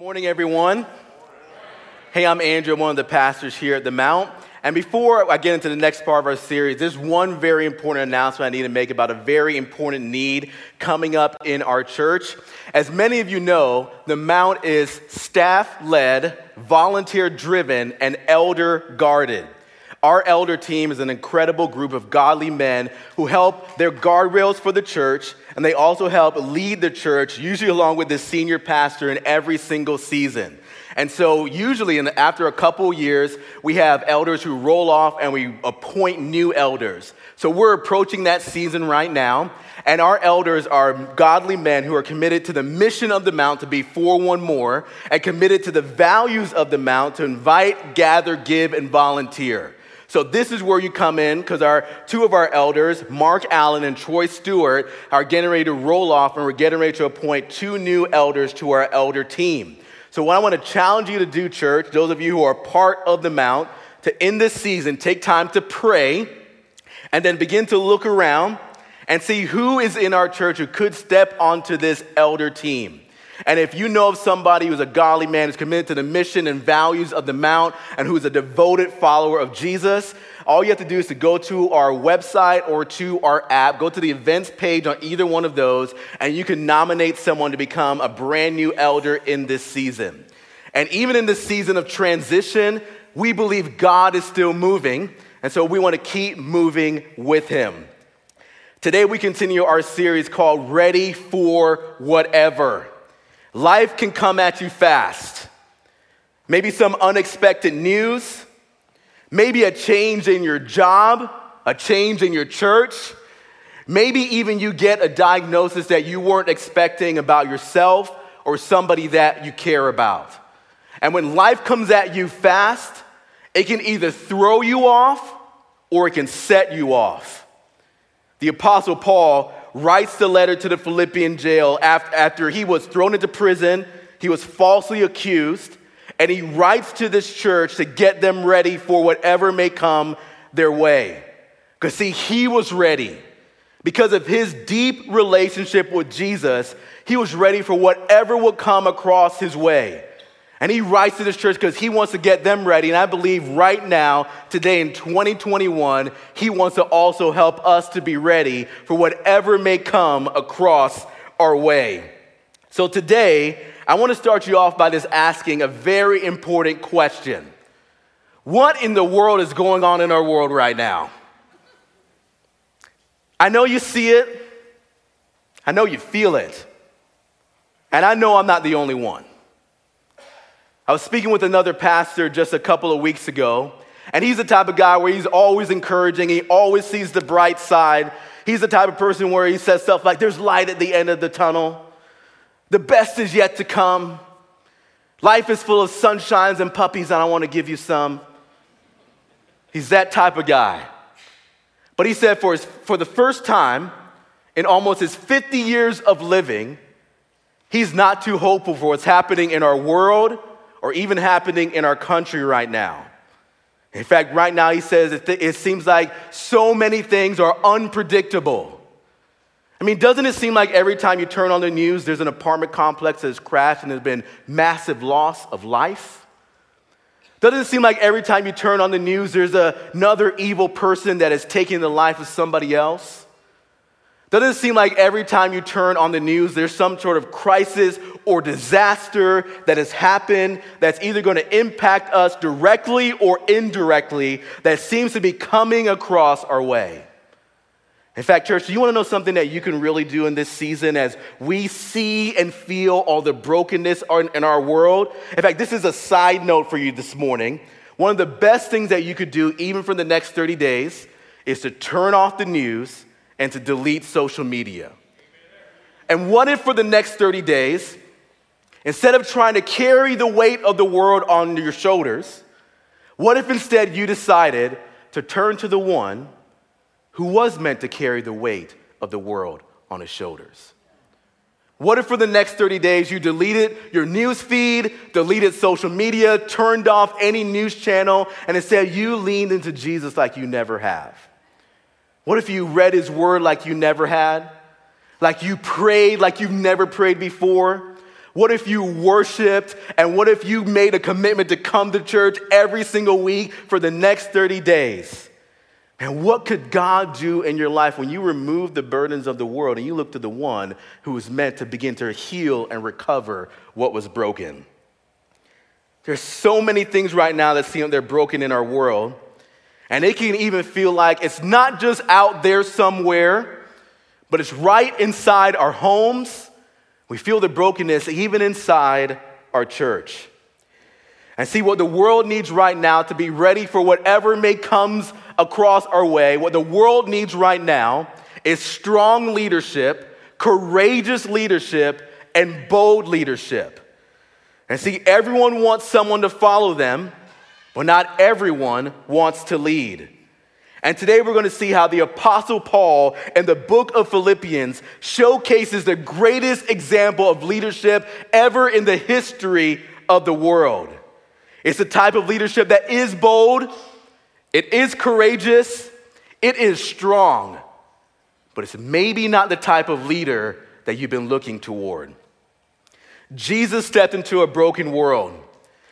morning, everyone. Hey, I'm Andrew. I'm one of the pastors here at the Mount. And before I get into the next part of our series, there's one very important announcement I need to make about a very important need coming up in our church. As many of you know, the Mount is staff led, volunteer driven, and elder guarded. Our elder team is an incredible group of godly men who help their guardrails for the church, and they also help lead the church, usually along with the senior pastor in every single season. And so, usually, in, after a couple years, we have elders who roll off and we appoint new elders. So, we're approaching that season right now. And our elders are godly men who are committed to the mission of the Mount to be for one more, and committed to the values of the Mount to invite, gather, give, and volunteer. So this is where you come in because our two of our elders, Mark Allen and Troy Stewart, are getting ready to roll off and we're getting ready to appoint two new elders to our elder team. So what I want to challenge you to do, church, those of you who are part of the Mount, to end this season take time to pray and then begin to look around and see who is in our church who could step onto this elder team. And if you know of somebody who's a godly man who's committed to the mission and values of the Mount and who's a devoted follower of Jesus, all you have to do is to go to our website or to our app, go to the events page on either one of those, and you can nominate someone to become a brand new elder in this season. And even in this season of transition, we believe God is still moving, and so we want to keep moving with Him. Today, we continue our series called Ready for Whatever. Life can come at you fast. Maybe some unexpected news, maybe a change in your job, a change in your church. Maybe even you get a diagnosis that you weren't expecting about yourself or somebody that you care about. And when life comes at you fast, it can either throw you off or it can set you off. The Apostle Paul writes the letter to the Philippian jail after after he was thrown into prison, he was falsely accused, and he writes to this church to get them ready for whatever may come their way. Because, see, he was ready. Because of his deep relationship with Jesus, he was ready for whatever would come across his way. And he writes to this church because he wants to get them ready. And I believe right now, today in 2021, he wants to also help us to be ready for whatever may come across our way. So today, I want to start you off by just asking a very important question What in the world is going on in our world right now? I know you see it, I know you feel it, and I know I'm not the only one. I was speaking with another pastor just a couple of weeks ago, and he's the type of guy where he's always encouraging, he always sees the bright side. He's the type of person where he says stuff like, There's light at the end of the tunnel, the best is yet to come. Life is full of sunshines and puppies, and I want to give you some. He's that type of guy. But he said, for, his, for the first time in almost his 50 years of living, he's not too hopeful for what's happening in our world or even happening in our country right now. In fact, right now, he says it, it seems like so many things are unpredictable. I mean, doesn't it seem like every time you turn on the news, there's an apartment complex that has crashed and there's been massive loss of life? Doesn't it seem like every time you turn on the news, there's a, another evil person that is taking the life of somebody else? Doesn't it seem like every time you turn on the news, there's some sort of crisis or disaster that has happened that's either going to impact us directly or indirectly that seems to be coming across our way? In fact, church, you want to know something that you can really do in this season as we see and feel all the brokenness in our world? In fact, this is a side note for you this morning. One of the best things that you could do, even for the next 30 days, is to turn off the news and to delete social media. And what if for the next 30 days, instead of trying to carry the weight of the world on your shoulders, what if instead you decided to turn to the one who was meant to carry the weight of the world on his shoulders? What if for the next 30 days you deleted your news feed, deleted social media, turned off any news channel, and instead you leaned into Jesus like you never have? What if you read his word like you never had? Like you prayed like you've never prayed before? What if you worshiped? And what if you made a commitment to come to church every single week for the next 30 days? And what could God do in your life when you remove the burdens of the world and you look to the one who was meant to begin to heal and recover what was broken? There's so many things right now that seem they're broken in our world. And it can even feel like it's not just out there somewhere, but it's right inside our homes. We feel the brokenness even inside our church. And see what the world needs right now to be ready for whatever may comes across our way. What the world needs right now is strong leadership, courageous leadership, and bold leadership. And see, everyone wants someone to follow them, but not everyone wants to lead. And today we're going to see how the Apostle Paul in the book of Philippians showcases the greatest example of leadership ever in the history of the world. It's a type of leadership that is bold, it is courageous, it is strong, but it's maybe not the type of leader that you've been looking toward. Jesus stepped into a broken world.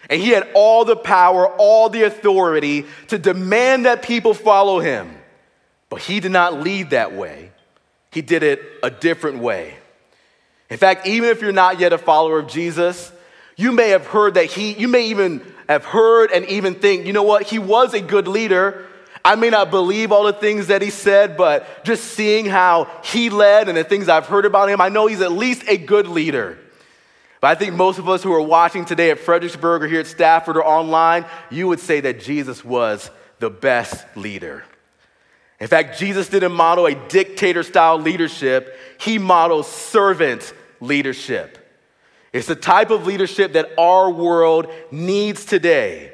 And he had all the power, all the authority to demand that people follow him. But he did not lead that way. He did it a different way. In fact, even if you're not yet a follower of Jesus, you may have heard that he, you may even have heard and even think, you know what, he was a good leader. I may not believe all the things that he said, but just seeing how he led and the things I've heard about him, I know he's at least a good leader. But I think most of us who are watching today at Fredericksburg or here at Stafford or online, you would say that Jesus was the best leader. In fact, Jesus didn't model a dictator style leadership, he modeled servant leadership. It's the type of leadership that our world needs today.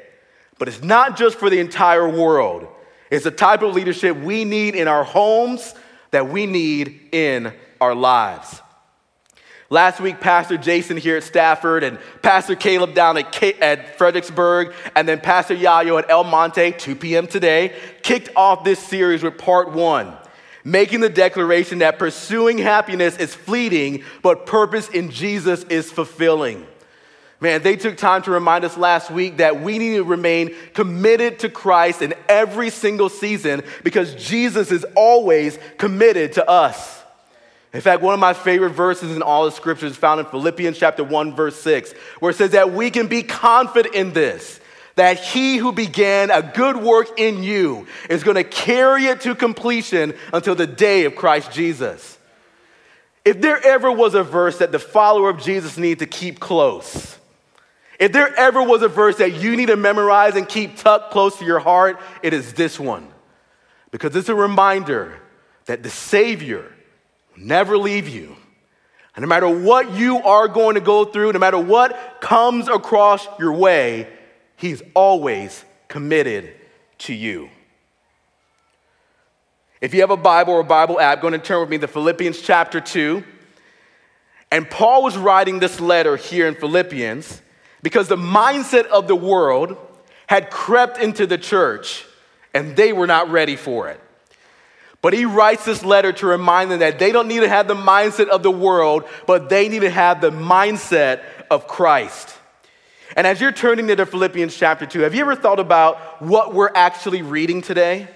But it's not just for the entire world, it's the type of leadership we need in our homes, that we need in our lives. Last week, Pastor Jason here at Stafford and Pastor Caleb down at, K- at Fredericksburg and then Pastor Yayo at El Monte, 2 p.m. today, kicked off this series with part one, making the declaration that pursuing happiness is fleeting, but purpose in Jesus is fulfilling. Man, they took time to remind us last week that we need to remain committed to Christ in every single season because Jesus is always committed to us. In fact, one of my favorite verses in all the scriptures is found in Philippians chapter 1 verse 6, where it says that we can be confident in this, that he who began a good work in you is going to carry it to completion until the day of Christ Jesus. If there ever was a verse that the follower of Jesus need to keep close, if there ever was a verse that you need to memorize and keep tucked close to your heart, it is this one. Because it's a reminder that the Savior never leave you. And no matter what you are going to go through, no matter what comes across your way, He's always committed to you. If you have a Bible or a Bible app, go and turn with me to Philippians chapter 2. And Paul was writing this letter here in Philippians because the mindset of the world had crept into the church and they were not ready for it. But he writes this letter to remind them that they don't need to have the mindset of the world, but they need to have the mindset of Christ. And as you're turning to the Philippians chapter 2, have you ever thought about what we're actually reading today?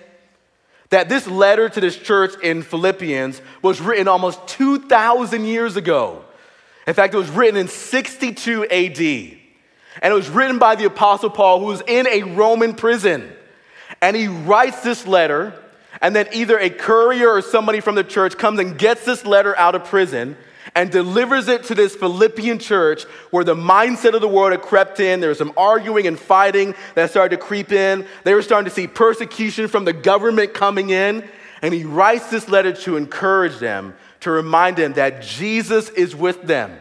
That this letter to this church in Philippians was written almost 2,000 years ago. In fact, it was written in 62 AD. And it was written by the Apostle Paul, who was in a Roman prison. And he writes this letter and then either a courier or somebody from the church comes and gets this letter out of prison and delivers it to this Philippian church where the mindset of the world had crept in. There was some arguing and fighting that started to creep in. They were starting to see persecution from the government coming in. And he writes this letter to encourage them, to remind them that Jesus is with them,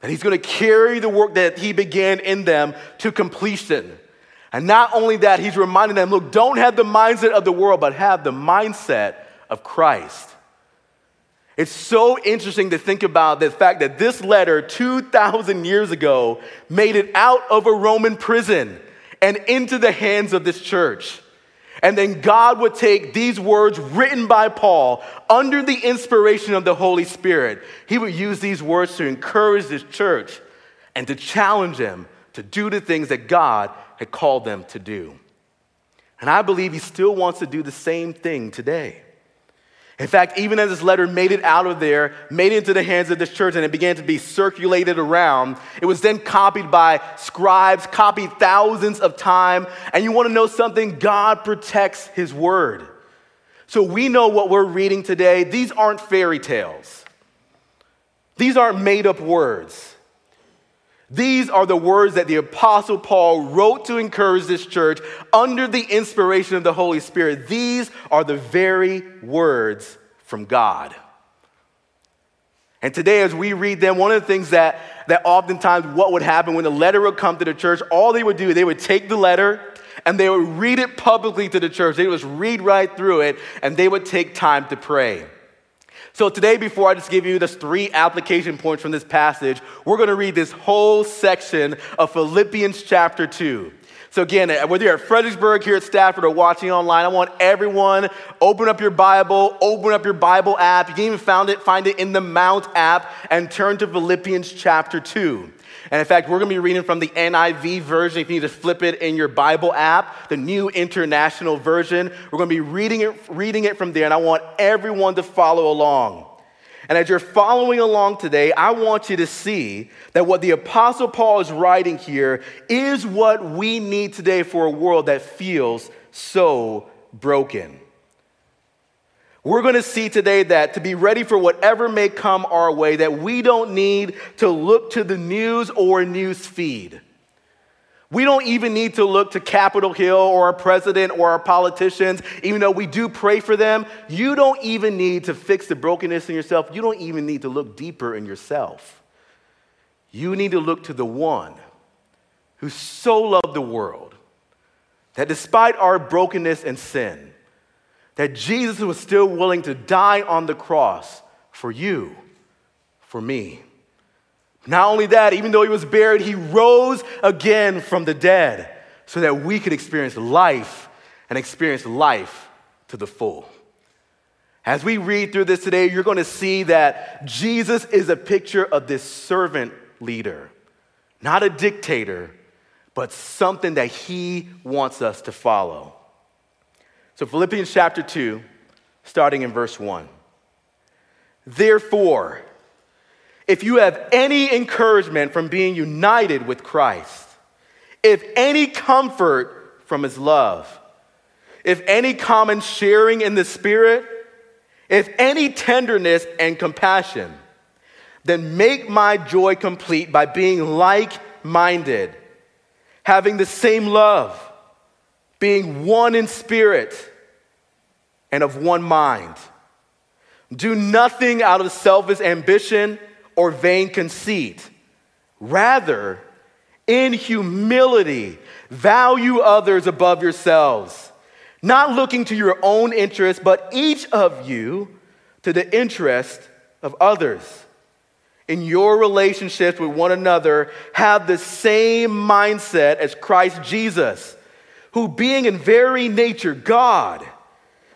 that he's going to carry the work that he began in them to completion. And not only that, he's reminding them look, don't have the mindset of the world, but have the mindset of Christ. It's so interesting to think about the fact that this letter 2,000 years ago made it out of a Roman prison and into the hands of this church. And then God would take these words written by Paul under the inspiration of the Holy Spirit. He would use these words to encourage this church and to challenge them to do the things that God had called them to do. And I believe he still wants to do the same thing today. In fact, even as this letter made it out of there, made it into the hands of this church, and it began to be circulated around, it was then copied by scribes, copied thousands of times. And you want to know something? God protects his word. So we know what we're reading today. These aren't fairy tales, these aren't made up words. These are the words that the Apostle Paul wrote to encourage this church under the inspiration of the Holy Spirit. These are the very words from God. And today, as we read them, one of the things that, that oftentimes what would happen when the letter would come to the church, all they would do, they would take the letter and they would read it publicly to the church. They would just read right through it and they would take time to pray. So, today, before I just give you the three application points from this passage, we're going to read this whole section of Philippians chapter 2. So, again, uh, whether you're at Fredericksburg, here at Stafford, or watching online, I want everyone open up your Bible, open up your Bible app. You can even find it, find it in the Mount app, and turn to Philippians chapter 2. And in fact, we're going to be reading from the NIV version. If you need to flip it in your Bible app, the New International Version, we're going to be reading it, reading it from there. And I want everyone to follow along. And as you're following along today, I want you to see that what the Apostle Paul is writing here is what we need today for a world that feels so broken. We're going to see today that to be ready for whatever may come our way, that we don't need to look to the news or news feed. We don't even need to look to Capitol Hill or our president or our politicians, even though we do pray for them. You don't even need to fix the brokenness in yourself. You don't even need to look deeper in yourself. You need to look to the one who so loved the world that despite our brokenness and sin, that Jesus was still willing to die on the cross for you, for me. Not only that, even though he was buried, he rose again from the dead so that we could experience life and experience life to the full. As we read through this today, you're going to see that Jesus is a picture of this servant leader, not a dictator, but something that he wants us to follow. So, Philippians chapter 2, starting in verse 1. Therefore, if you have any encouragement from being united with Christ, if any comfort from his love, if any common sharing in the Spirit, if any tenderness and compassion, then make my joy complete by being like minded, having the same love, being one in spirit and of one mind. Do nothing out of selfish ambition or vain conceit. Rather, in humility, value others above yourselves, not looking to your own interest, but each of you to the interest of others. In your relationships with one another, have the same mindset as Christ Jesus, who, being in very nature God,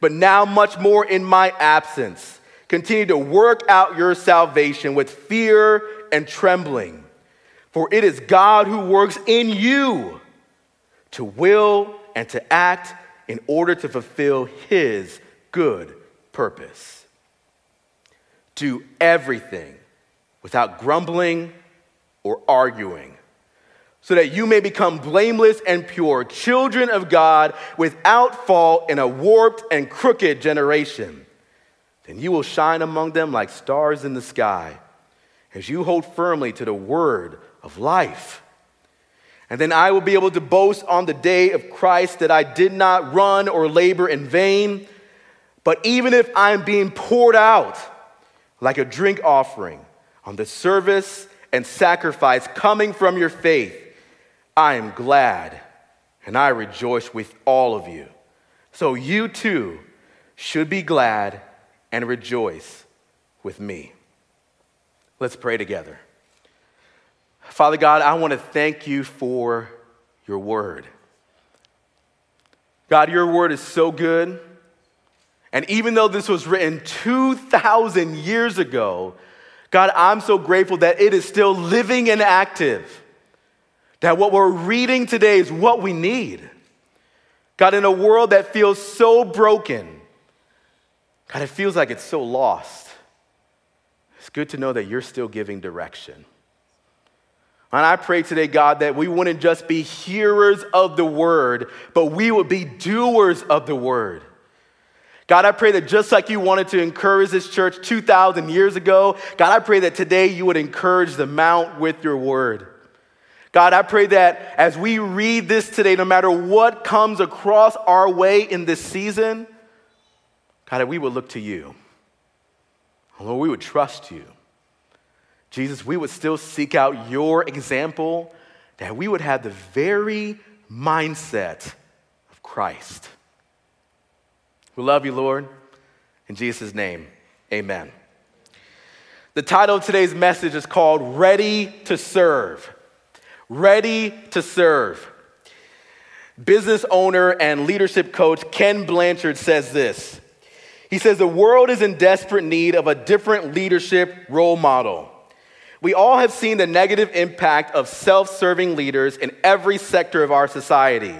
but now much more in my absence. Continue to work out your salvation with fear and trembling. For it is God who works in you to will and to act in order to fulfill his good purpose. Do everything without grumbling or arguing so that you may become blameless and pure, children of God without fault in a warped and crooked generation. Then you will shine among them like stars in the sky as you hold firmly to the word of life. And then I will be able to boast on the day of Christ that I did not run or labor in vain. But even if I am being poured out like a drink offering on the service and sacrifice coming from your faith, I am glad and I rejoice with all of you. So you too should be glad and rejoice with me. Let's pray together. Father God, I want to thank you for your word. God, your word is so good. And even though this was written 2,000 years ago, God, I'm so grateful that it is still living and active. That what we're reading today is what we need. God, in a world that feels so broken, God, it feels like it's so lost. It's good to know that you're still giving direction. And I pray today, God, that we wouldn't just be hearers of the word, but we would be doers of the word. God, I pray that just like you wanted to encourage this church 2,000 years ago, God, I pray that today you would encourage the mount with your word. God, I pray that as we read this today, no matter what comes across our way in this season, God, that we would look to you. Lord, we would trust you. Jesus, we would still seek out your example, that we would have the very mindset of Christ. We love you, Lord. In Jesus' name, amen. The title of today's message is called Ready to Serve ready to serve. Business owner and leadership coach Ken Blanchard says this. He says, The world is in desperate need of a different leadership role model. We all have seen the negative impact of self serving leaders in every sector of our society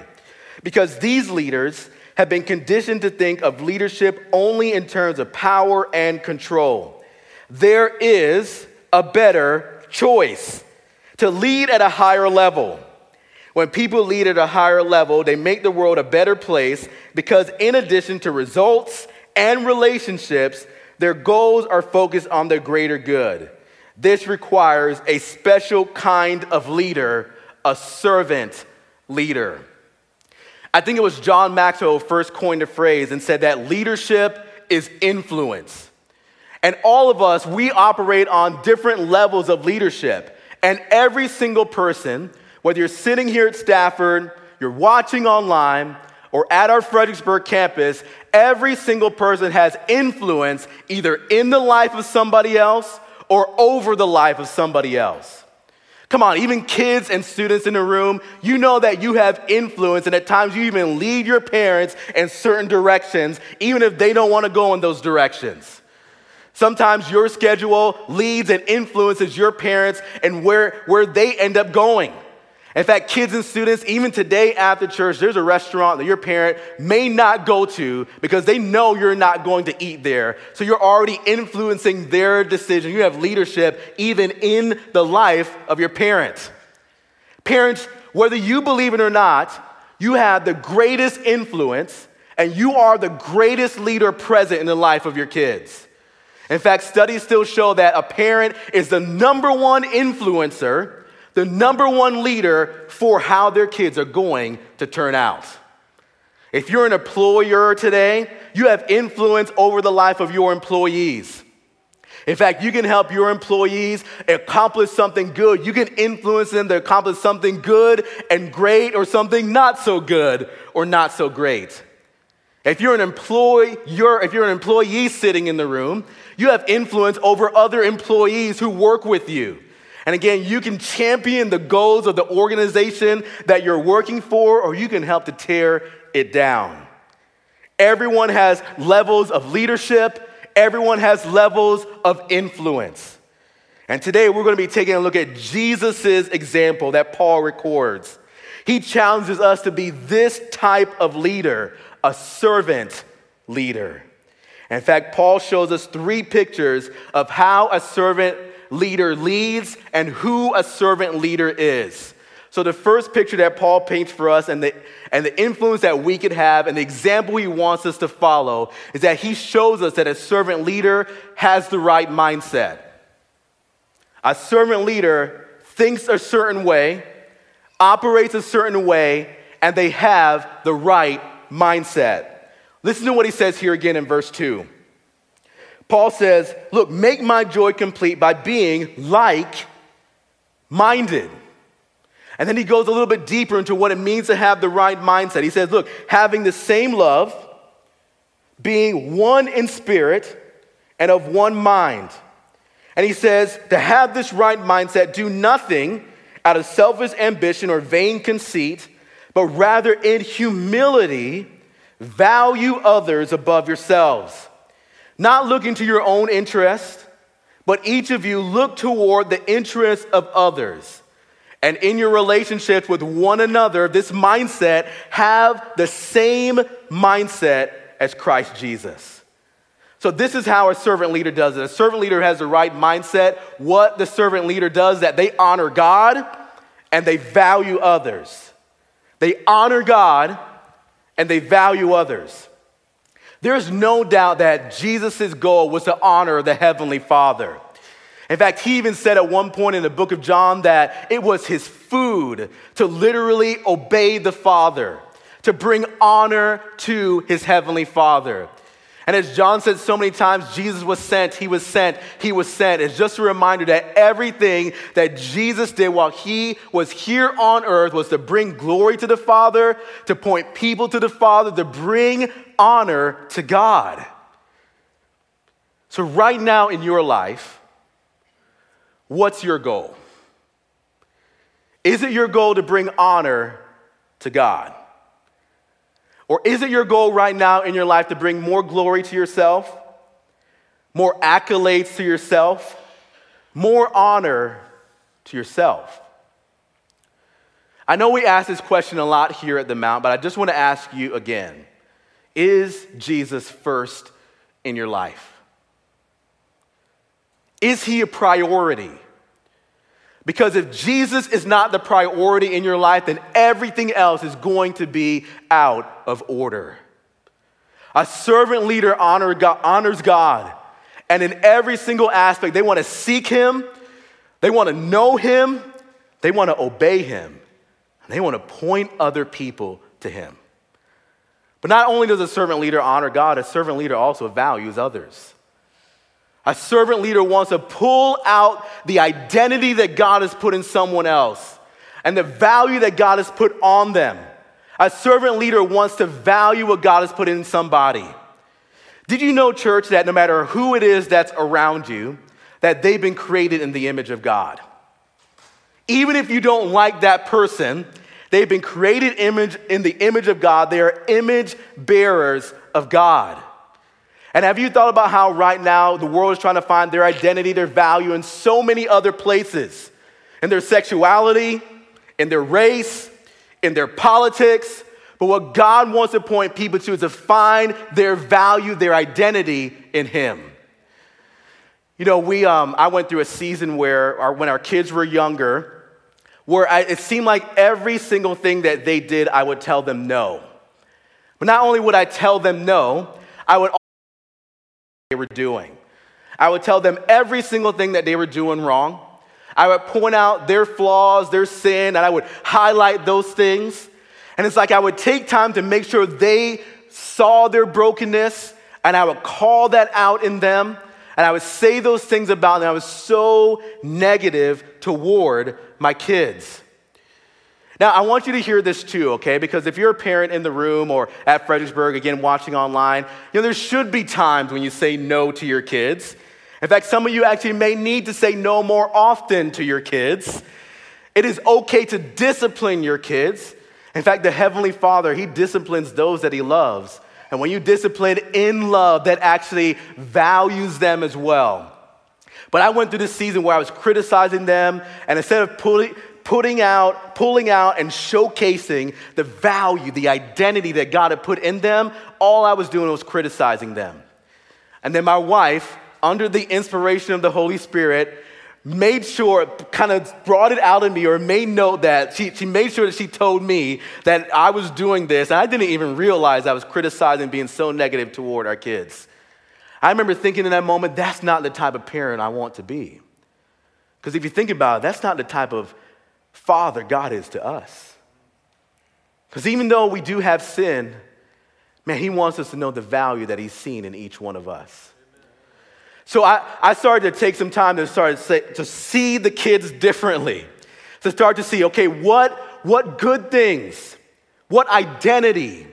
because these leaders have been conditioned to think of leadership only in terms of power and control. There is a better choice to lead at a higher level. When people lead at a higher level, they make the world a better place because, in addition to results and relationships, their goals are focused on the greater good. This requires a special kind of leader, a servant leader. I think it was John Maxwell who first coined the phrase and said that leadership is influence. And all of us, we operate on different levels of leadership. And every single person, whether you're sitting here at Stafford, you're watching online, or at our Fredericksburg campus, every single person has influence either in the life of somebody else or over the life of somebody else. Come on, even kids and students in the room, you know that you have influence, and at times you even lead your parents in certain directions, even if they don't want to go in those directions. Sometimes your schedule leads and influences your parents and where, where they end up going. In fact, kids and students, even today after church, there's a restaurant that your parent may not go to because they know you're not going to eat there. So you're already influencing their decision. You have leadership even in the life of your parents. Parents, whether you believe it or not, you have the greatest influence and you are the greatest leader present in the life of your kids. In fact, studies still show that a parent is the number one influencer, the number one leader for how their kids are going to turn out. If you're an employer today, you have influence over the life of your employees. In fact, you can help your employees accomplish something good. You can influence them to accomplish something good and great or something not so good or not so great. If you're an employee, if you're an employee sitting in the room, you have influence over other employees who work with you. And again, you can champion the goals of the organization that you're working for, or you can help to tear it down. Everyone has levels of leadership, everyone has levels of influence. And today we're going to be taking a look at Jesus' example that Paul records. He challenges us to be this type of leader a servant leader. In fact, Paul shows us three pictures of how a servant leader leads and who a servant leader is. So, the first picture that Paul paints for us and the, and the influence that we could have and the example he wants us to follow is that he shows us that a servant leader has the right mindset. A servant leader thinks a certain way, operates a certain way, and they have the right mindset. Listen to what he says here again in verse 2. Paul says, Look, make my joy complete by being like minded. And then he goes a little bit deeper into what it means to have the right mindset. He says, Look, having the same love, being one in spirit, and of one mind. And he says, To have this right mindset, do nothing out of selfish ambition or vain conceit, but rather in humility, value others above yourselves, not looking to your own interest, but each of you look toward the interest of others and in your relationships with one another, this mindset, have the same mindset as Christ Jesus. So, this is how a servant leader does it. A servant leader has the right mindset. What the servant leader does that they honor God and they value others. They honor God and they value others. There's no doubt that Jesus' goal was to honor the Heavenly Father. In fact, he even said at one point in the book of John that it was his food to literally obey the Father, to bring honor to his heavenly Father. And as John said so many times, Jesus was sent, he was sent, he was sent. It's just a reminder that everything that Jesus did while he was here on earth was to bring glory to the Father, to point people to the Father, to bring honor to God. So, right now in your life, What's your goal? Is it your goal to bring honor to God? Or is it your goal right now in your life to bring more glory to yourself, more accolades to yourself, more honor to yourself? I know we ask this question a lot here at the Mount, but I just want to ask you again Is Jesus first in your life? Is he a priority? Because if Jesus is not the priority in your life, then everything else is going to be out of order. A servant leader honor God, honors God, and in every single aspect, they want to seek Him, they want to know Him, they want to obey Him, and they want to point other people to Him. But not only does a servant leader honor God, a servant leader also values others. A servant leader wants to pull out the identity that God has put in someone else and the value that God has put on them. A servant leader wants to value what God has put in somebody. Did you know, church, that no matter who it is that's around you, that they've been created in the image of God? Even if you don't like that person, they've been created image in the image of God. They are image bearers of God. And have you thought about how right now the world is trying to find their identity, their value in so many other places? In their sexuality, in their race, in their politics. But what God wants to point people to is to find their value, their identity in Him. You know, we, um, I went through a season where, our, when our kids were younger, where I, it seemed like every single thing that they did, I would tell them no. But not only would I tell them no, I would they were doing. I would tell them every single thing that they were doing wrong. I would point out their flaws, their sin, and I would highlight those things. And it's like I would take time to make sure they saw their brokenness and I would call that out in them and I would say those things about them. I was so negative toward my kids. Now, I want you to hear this too, okay? Because if you're a parent in the room or at Fredericksburg, again, watching online, you know, there should be times when you say no to your kids. In fact, some of you actually may need to say no more often to your kids. It is okay to discipline your kids. In fact, the Heavenly Father, He disciplines those that He loves. And when you discipline in love, that actually values them as well. But I went through this season where I was criticizing them, and instead of pulling, putting out, pulling out, and showcasing the value, the identity that God had put in them, all I was doing was criticizing them. And then my wife, under the inspiration of the Holy Spirit, made sure, kind of brought it out in me or made note that she, she made sure that she told me that I was doing this. And I didn't even realize I was criticizing being so negative toward our kids. I remember thinking in that moment, that's not the type of parent I want to be. Because if you think about it, that's not the type of father God is to us. Because even though we do have sin, man, He wants us to know the value that He's seen in each one of us. So I, I started to take some time to start to, say, to see the kids differently, to start to see, okay, what, what good things, what identity,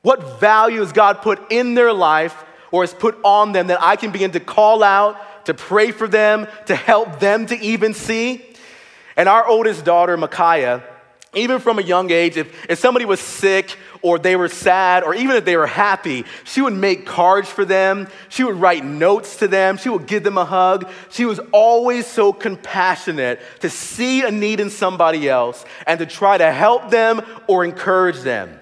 what values God put in their life or has put on them that I can begin to call out, to pray for them, to help them to even see. And our oldest daughter, Micaiah, even from a young age, if, if somebody was sick or they were sad or even if they were happy, she would make cards for them. She would write notes to them. She would give them a hug. She was always so compassionate to see a need in somebody else and to try to help them or encourage them.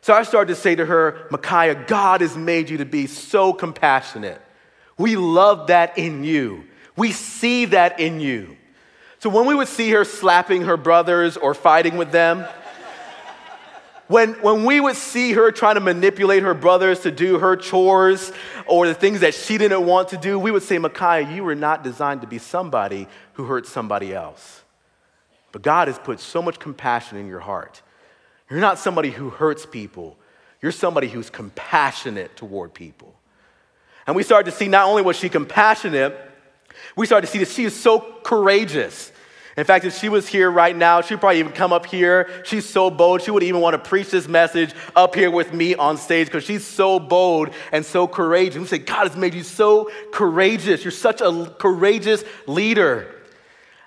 So I started to say to her, Micaiah, God has made you to be so compassionate. We love that in you. We see that in you. So when we would see her slapping her brothers or fighting with them, when, when we would see her trying to manipulate her brothers to do her chores or the things that she didn't want to do, we would say, Micaiah, you were not designed to be somebody who hurt somebody else. But God has put so much compassion in your heart. You're not somebody who hurts people, you're somebody who's compassionate toward people. And we started to see not only was she compassionate, we started to see that she is so courageous. In fact, if she was here right now, she'd probably even come up here. She's so bold. She would even want to preach this message up here with me on stage because she's so bold and so courageous. We say, God has made you so courageous. You're such a courageous leader.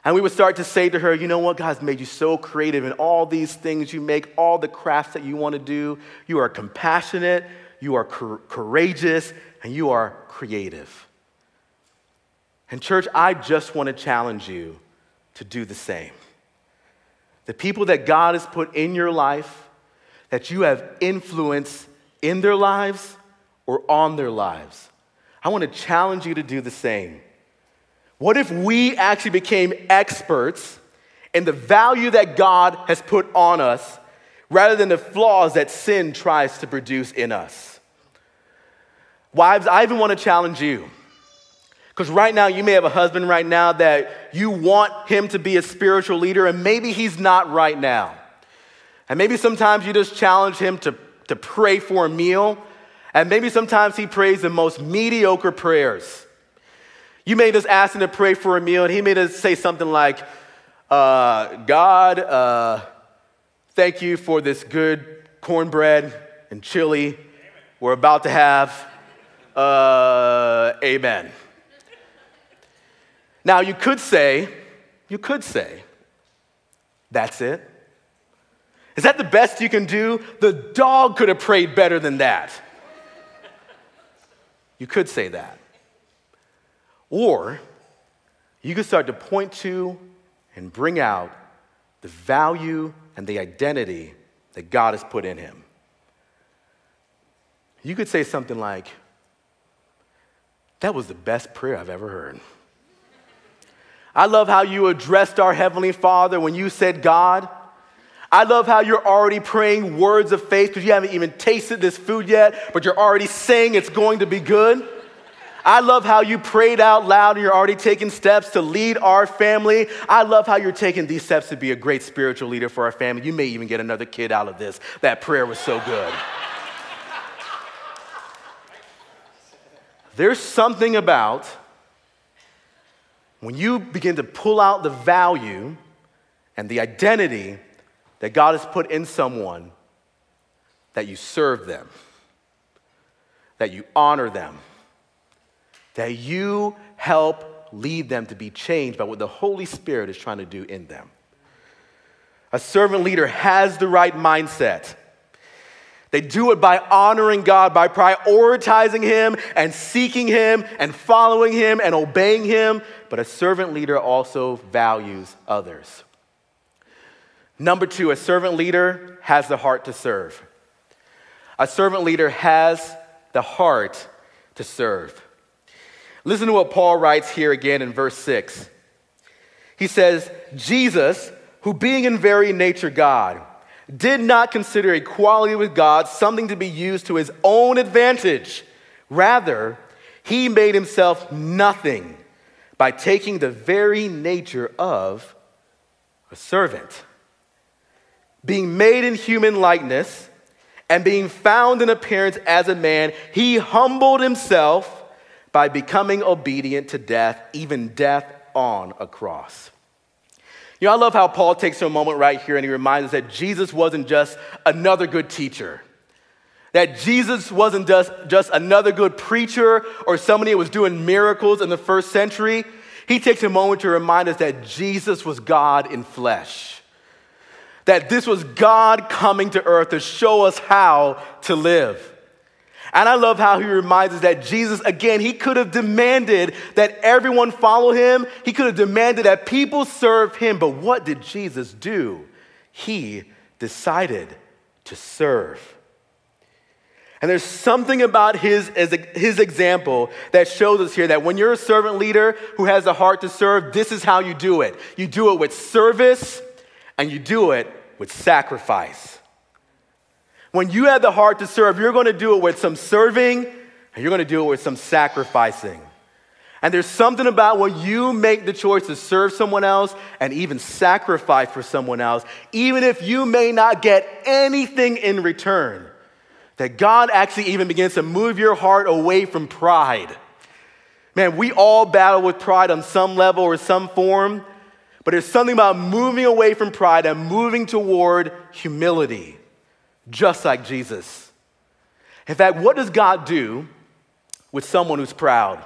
And we would start to say to her, you know what? God's made you so creative in all these things you make, all the crafts that you want to do. You are compassionate, you are courageous, and you are creative. And, church, I just want to challenge you to do the same. The people that God has put in your life, that you have influence in their lives or on their lives, I want to challenge you to do the same. What if we actually became experts in the value that God has put on us rather than the flaws that sin tries to produce in us? Wives, I even want to challenge you. Because right now, you may have a husband right now that you want him to be a spiritual leader, and maybe he's not right now. And maybe sometimes you just challenge him to, to pray for a meal, and maybe sometimes he prays the most mediocre prayers. You may just ask him to pray for a meal, and he may just say something like, uh, God, uh, thank you for this good cornbread and chili we're about to have. Uh, amen. Now, you could say, you could say, that's it. Is that the best you can do? The dog could have prayed better than that. You could say that. Or you could start to point to and bring out the value and the identity that God has put in him. You could say something like, That was the best prayer I've ever heard. I love how you addressed our Heavenly Father when you said God. I love how you're already praying words of faith because you haven't even tasted this food yet, but you're already saying it's going to be good. I love how you prayed out loud and you're already taking steps to lead our family. I love how you're taking these steps to be a great spiritual leader for our family. You may even get another kid out of this. That prayer was so good. There's something about when you begin to pull out the value and the identity that God has put in someone, that you serve them, that you honor them, that you help lead them to be changed by what the Holy Spirit is trying to do in them. A servant leader has the right mindset. They do it by honoring God, by prioritizing Him and seeking Him and following Him and obeying Him. But a servant leader also values others. Number two, a servant leader has the heart to serve. A servant leader has the heart to serve. Listen to what Paul writes here again in verse 6. He says, Jesus, who being in very nature God, did not consider equality with God something to be used to his own advantage. Rather, he made himself nothing by taking the very nature of a servant. Being made in human likeness and being found in appearance as a man, he humbled himself by becoming obedient to death, even death on a cross. You know, I love how Paul takes a moment right here and he reminds us that Jesus wasn't just another good teacher. That Jesus wasn't just, just another good preacher or somebody who was doing miracles in the first century. He takes a moment to remind us that Jesus was God in flesh. That this was God coming to earth to show us how to live. And I love how he reminds us that Jesus, again, he could have demanded that everyone follow him. He could have demanded that people serve him. But what did Jesus do? He decided to serve. And there's something about his, his example that shows us here that when you're a servant leader who has a heart to serve, this is how you do it. You do it with service and you do it with sacrifice. When you have the heart to serve, you're going to do it with some serving and you're going to do it with some sacrificing. And there's something about when you make the choice to serve someone else and even sacrifice for someone else, even if you may not get anything in return, that God actually even begins to move your heart away from pride. Man, we all battle with pride on some level or some form, but there's something about moving away from pride and moving toward humility just like Jesus. In fact, what does God do with someone who's proud?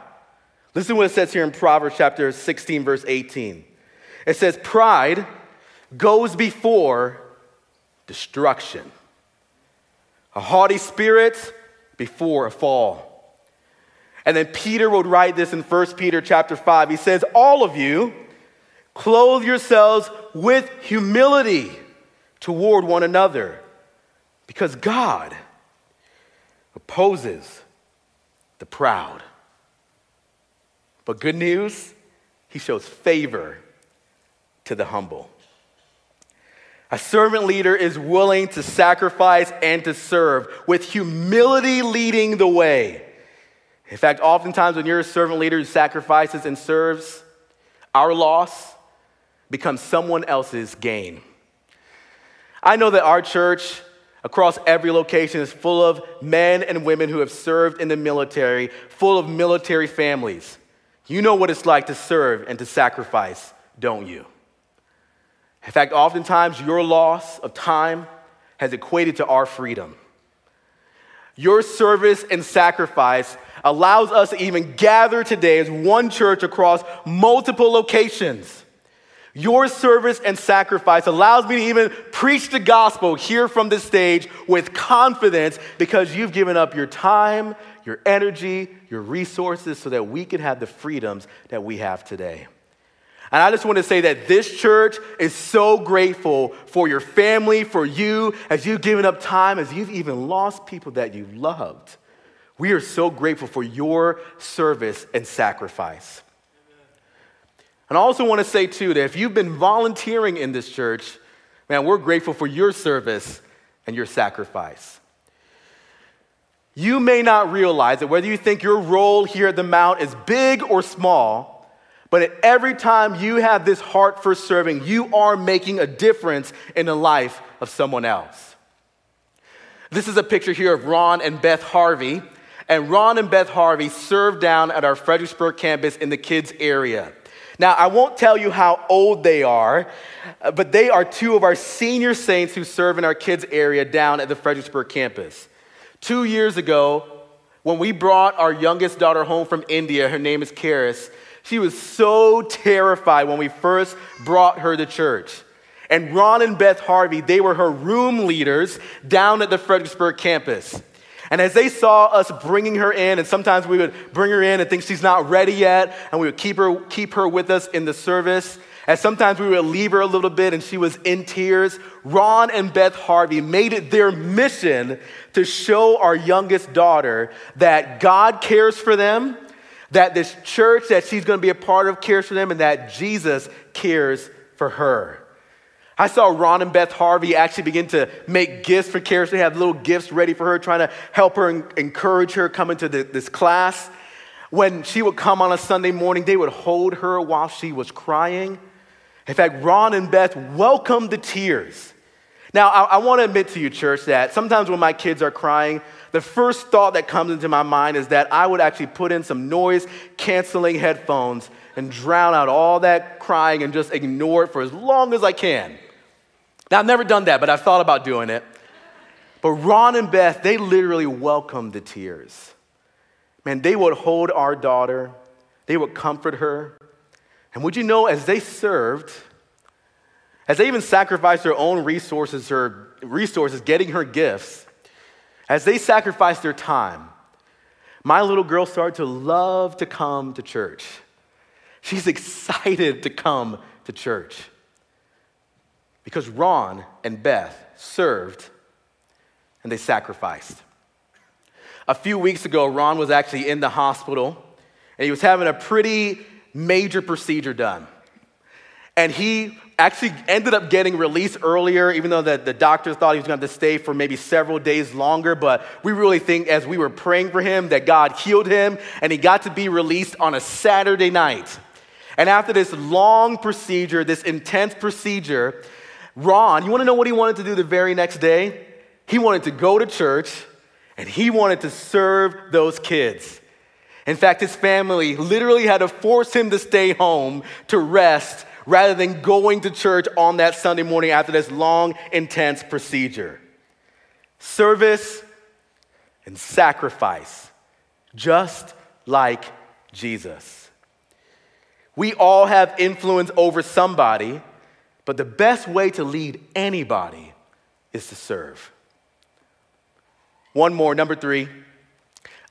Listen to what it says here in Proverbs chapter 16, verse 18. It says, Pride goes before destruction, a haughty spirit before a fall. And then Peter would write this in 1 Peter chapter 5. He says, All of you clothe yourselves with humility toward one another because God opposes the proud. But good news, he shows favor to the humble. A servant leader is willing to sacrifice and to serve, with humility leading the way. In fact, oftentimes when you're a servant leader who sacrifices and serves, our loss becomes someone else's gain. I know that our church across every location is full of men and women who have served in the military, full of military families. You know what it's like to serve and to sacrifice, don't you? In fact, oftentimes your loss of time has equated to our freedom. Your service and sacrifice allows us to even gather today as one church across multiple locations. Your service and sacrifice allows me to even preach the gospel here from this stage with confidence because you've given up your time, your energy, your resources so that we can have the freedoms that we have today. And I just want to say that this church is so grateful for your family, for you, as you've given up time, as you've even lost people that you loved. We are so grateful for your service and sacrifice. And I also want to say, too, that if you've been volunteering in this church, man, we're grateful for your service and your sacrifice. You may not realize that whether you think your role here at the Mount is big or small, but every time you have this heart for serving, you are making a difference in the life of someone else. This is a picture here of Ron and Beth Harvey. And Ron and Beth Harvey serve down at our Fredericksburg campus in the kids' area. Now, I won't tell you how old they are, uh, but they are two of our senior saints who serve in our kids' area down at the Fredericksburg campus. Two years ago, when we brought our youngest daughter home from India, her name is Karis, she was so terrified when we first brought her to church. And Ron and Beth Harvey, they were her room leaders down at the Fredericksburg campus. And as they saw us bringing her in, and sometimes we would bring her in and think she's not ready yet, and we would keep her, keep her with us in the service. And sometimes we would leave her a little bit and she was in tears. Ron and Beth Harvey made it their mission to show our youngest daughter that God cares for them, that this church that she's going to be a part of cares for them and that Jesus cares for her. I saw Ron and Beth Harvey actually begin to make gifts for Karis. They have little gifts ready for her, trying to help her and encourage her coming to the, this class. When she would come on a Sunday morning, they would hold her while she was crying. In fact, Ron and Beth welcomed the tears. Now, I, I want to admit to you, church, that sometimes when my kids are crying, the first thought that comes into my mind is that I would actually put in some noise canceling headphones and drown out all that crying and just ignore it for as long as I can. Now, I've never done that, but I've thought about doing it. But Ron and Beth, they literally welcomed the tears. Man, they would hold our daughter, they would comfort her. And would you know, as they served, as they even sacrificed their own resources, her resources, getting her gifts, as they sacrificed their time, my little girl started to love to come to church. She's excited to come to church because Ron and Beth served and they sacrificed. A few weeks ago, Ron was actually in the hospital and he was having a pretty major procedure done. And he actually ended up getting released earlier, even though the, the doctors thought he was going to stay for maybe several days longer. But we really think, as we were praying for him, that God healed him and he got to be released on a Saturday night. And after this long procedure, this intense procedure, Ron, you want to know what he wanted to do the very next day? He wanted to go to church and he wanted to serve those kids. In fact, his family literally had to force him to stay home to rest rather than going to church on that Sunday morning after this long, intense procedure. Service and sacrifice, just like Jesus. We all have influence over somebody, but the best way to lead anybody is to serve. One more, number three.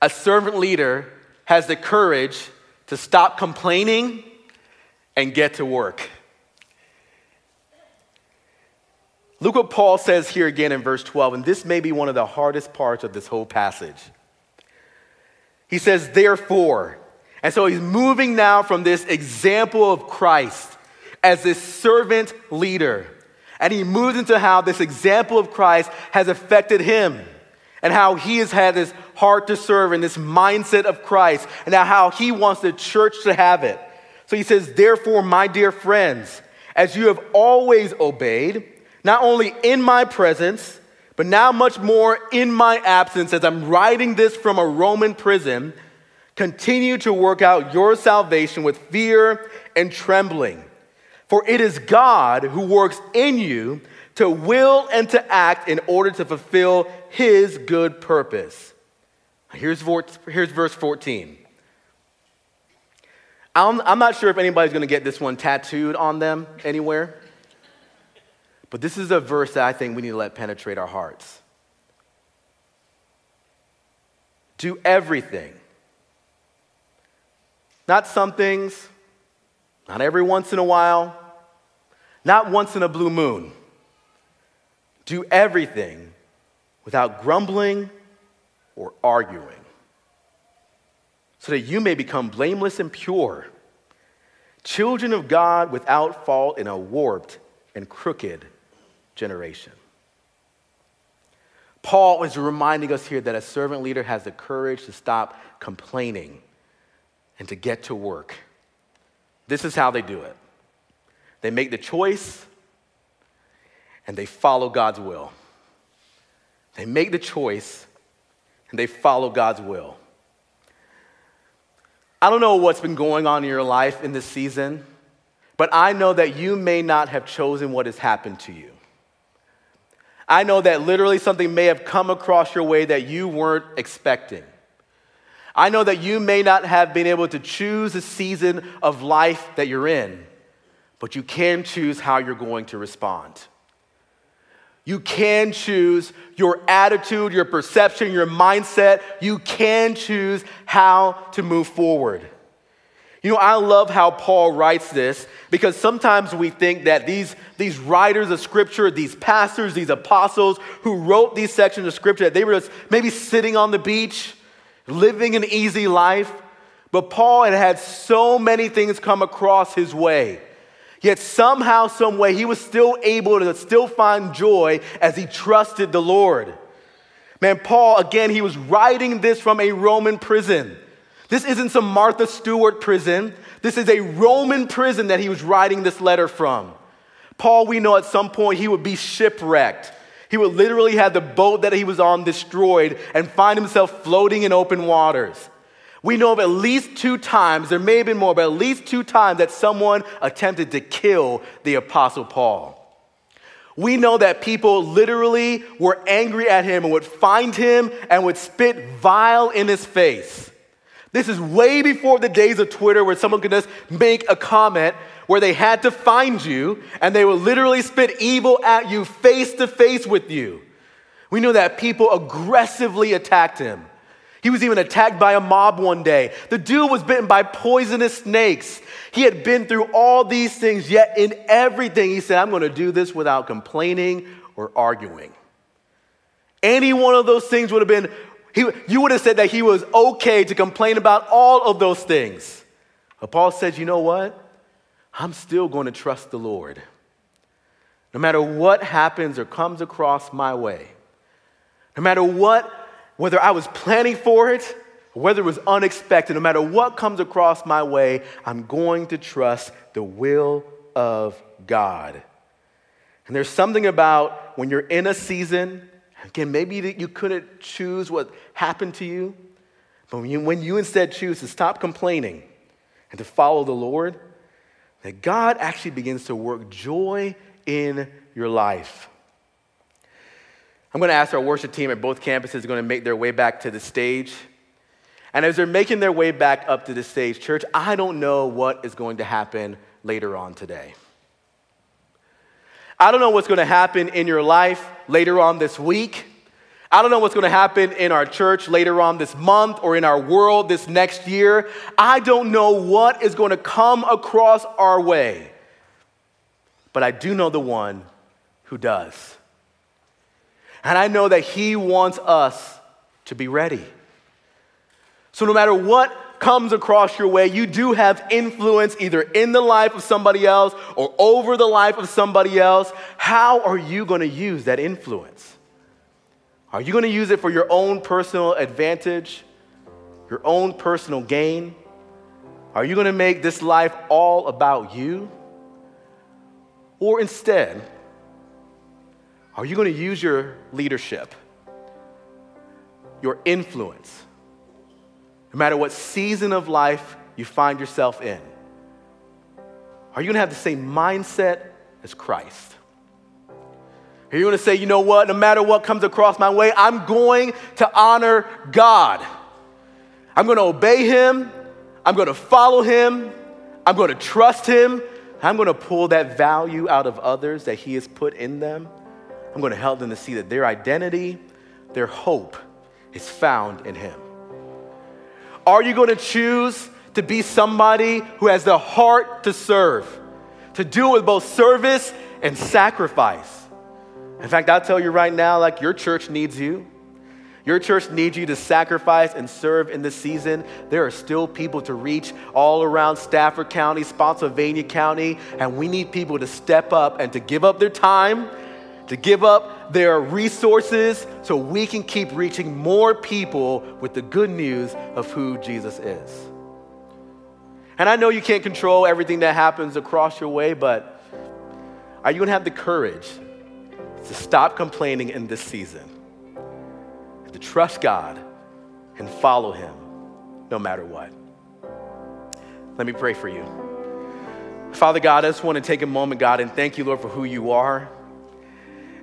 A servant leader has the courage to stop complaining and get to work. Look what Paul says here again in verse 12, and this may be one of the hardest parts of this whole passage. He says, therefore, and so he's moving now from this example of Christ as this servant leader. And he moves into how this example of Christ has affected him and how he has had this heart to serve and this mindset of Christ and now how he wants the church to have it. So he says, Therefore, my dear friends, as you have always obeyed, not only in my presence, but now much more in my absence, as I'm writing this from a Roman prison, Continue to work out your salvation with fear and trembling. For it is God who works in you to will and to act in order to fulfill his good purpose. Here's, here's verse 14. I'm, I'm not sure if anybody's going to get this one tattooed on them anywhere, but this is a verse that I think we need to let penetrate our hearts. Do everything not some things, not every once in a while, not once in a blue moon. Do everything without grumbling or arguing, so that you may become blameless and pure, children of God without fault in a warped and crooked generation. Paul is reminding us here that a servant leader has the courage to stop complaining and to get to work. This is how they do it they make the choice and they follow God's will. They make the choice and they follow God's will. I don't know what's been going on in your life in this season, but I know that you may not have chosen what has happened to you. I know that literally something may have come across your way that you weren't expecting. I know that you may not have been able to choose the season of life that you're in, but you can choose how you're going to respond. You can choose your attitude, your perception, your mindset. You can choose how to move forward. You know, I love how Paul writes this because sometimes we think that these, these writers of scripture, these pastors, these apostles who wrote these sections of scripture, that they were just maybe sitting on the beach living an easy life. But Paul had had so many things come across his way. Yet somehow, some way, he was still able to still find joy as he trusted the Lord. Man, Paul, again, he was writing this from a Roman prison. This isn't some Martha Stewart prison. This is a Roman prison that he was writing this letter from. Paul, we know at some point he would be shipwrecked. He would literally have the boat that he was on destroyed and find himself floating in open waters. We know of at least two times, there may have been more, but at least two times that someone attempted to kill the Apostle Paul. We know that people literally were angry at him and would find him and would spit vile in his face. This is way before the days of Twitter where someone could just make a comment where they had to find you and they would literally spit evil at you face to face with you. We know that people aggressively attacked him. He was even attacked by a mob one day. The dude was bitten by poisonous snakes. He had been through all these things, yet in everything, he said, I'm going to do this without complaining or arguing. Any one of those things would have been, he, you would have said that he was okay to complain about all of those things. But Paul says, you know what? I'm still going to trust the Lord. No matter what happens or comes across my way, no matter what whether I was planning for it whether it was unexpected, no matter what comes across my way, I'm going to trust the will of God. And there's something about when you're in a season, again, maybe you couldn't choose what happened to you, but when you, when you instead choose to stop complaining and to follow the Lord, that God actually begins to work joy in your life. I'm going to ask our worship team at both campuses going to make their way back to the stage. And as they're making their way back up to the stage, church, I don't know what is going to happen later on today. I don't know what's going to happen in your life later on this week. I don't know what's going to happen in our church later on this month or in our world this next year. I don't know what is going to come across our way. But I do know the one who does. And I know that He wants us to be ready. So, no matter what comes across your way, you do have influence either in the life of somebody else or over the life of somebody else. How are you going to use that influence? Are you going to use it for your own personal advantage, your own personal gain? Are you going to make this life all about you? Or instead, are you going to use your leadership, your influence, no matter what season of life you find yourself in? Are you going to have the same mindset as Christ? Are you going to say, you know what, no matter what comes across my way, I'm going to honor God? I'm going to obey Him. I'm going to follow Him. I'm going to trust Him. I'm going to pull that value out of others that He has put in them. I'm going to help them to see that their identity, their hope is found in Him. Are you going to choose to be somebody who has the heart to serve, to do it with both service and sacrifice? In fact, I'll tell you right now, like your church needs you. Your church needs you to sacrifice and serve in this season. There are still people to reach all around Stafford County, Spotsylvania County, and we need people to step up and to give up their time to give up their resources so we can keep reaching more people with the good news of who Jesus is. And I know you can't control everything that happens across your way, but are you going to have the courage to stop complaining in this season, to trust God and follow Him no matter what? Let me pray for you. Father God, I just want to take a moment, God, and thank you, Lord, for who you are.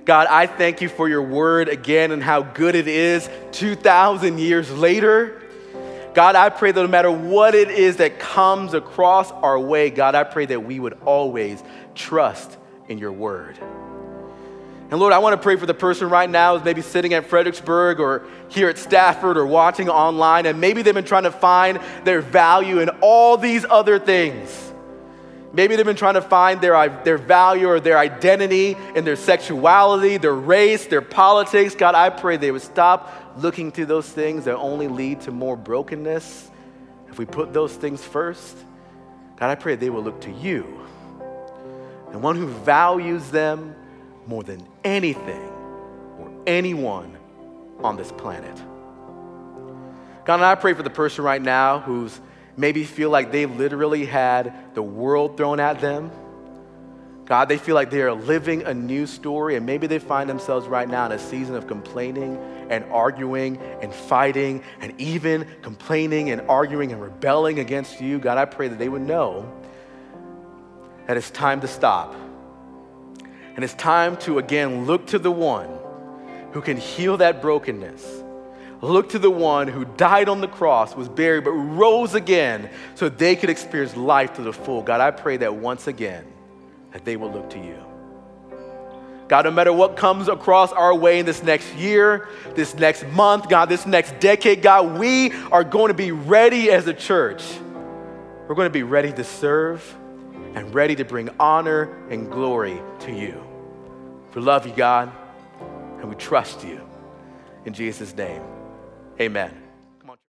God, I thank you for your word again and how good it is 2,000 years later. God, I pray that no matter what it is that comes across our way, God, I pray that we would always trust in your word. And Lord, I want to pray for the person right now who's maybe sitting at Fredericksburg or here at Stafford or watching online, and maybe they've been trying to find their value in all these other things. Maybe they've been trying to find their, uh, their value or their identity in their sexuality, their race, their politics. God, I pray they would stop looking to those things that only lead to more brokenness if we put those things first, God, I pray they will look to you, the one who values them more than anything or anyone on this planet. God, and I pray for the person right now who's maybe feel like they've literally had the world thrown at them. God, they feel like they are living a new story, and maybe they find themselves right now in a season of complaining and arguing and fighting and even complaining and arguing and rebelling against you. God, I pray that they would know that it's time to stop. And it's time to again look to the one who can heal that brokenness. Look to the one who died on the cross, was buried, but rose again so they could experience life to the full. God, I pray that once again, that they will look to you. God, no matter what comes across our way in this next year, this next month, God, this next decade, God, we are going to be ready as a church. We're going to be ready to serve and ready to bring honor and glory to you. We love you, God, and we trust you. In Jesus' name, amen.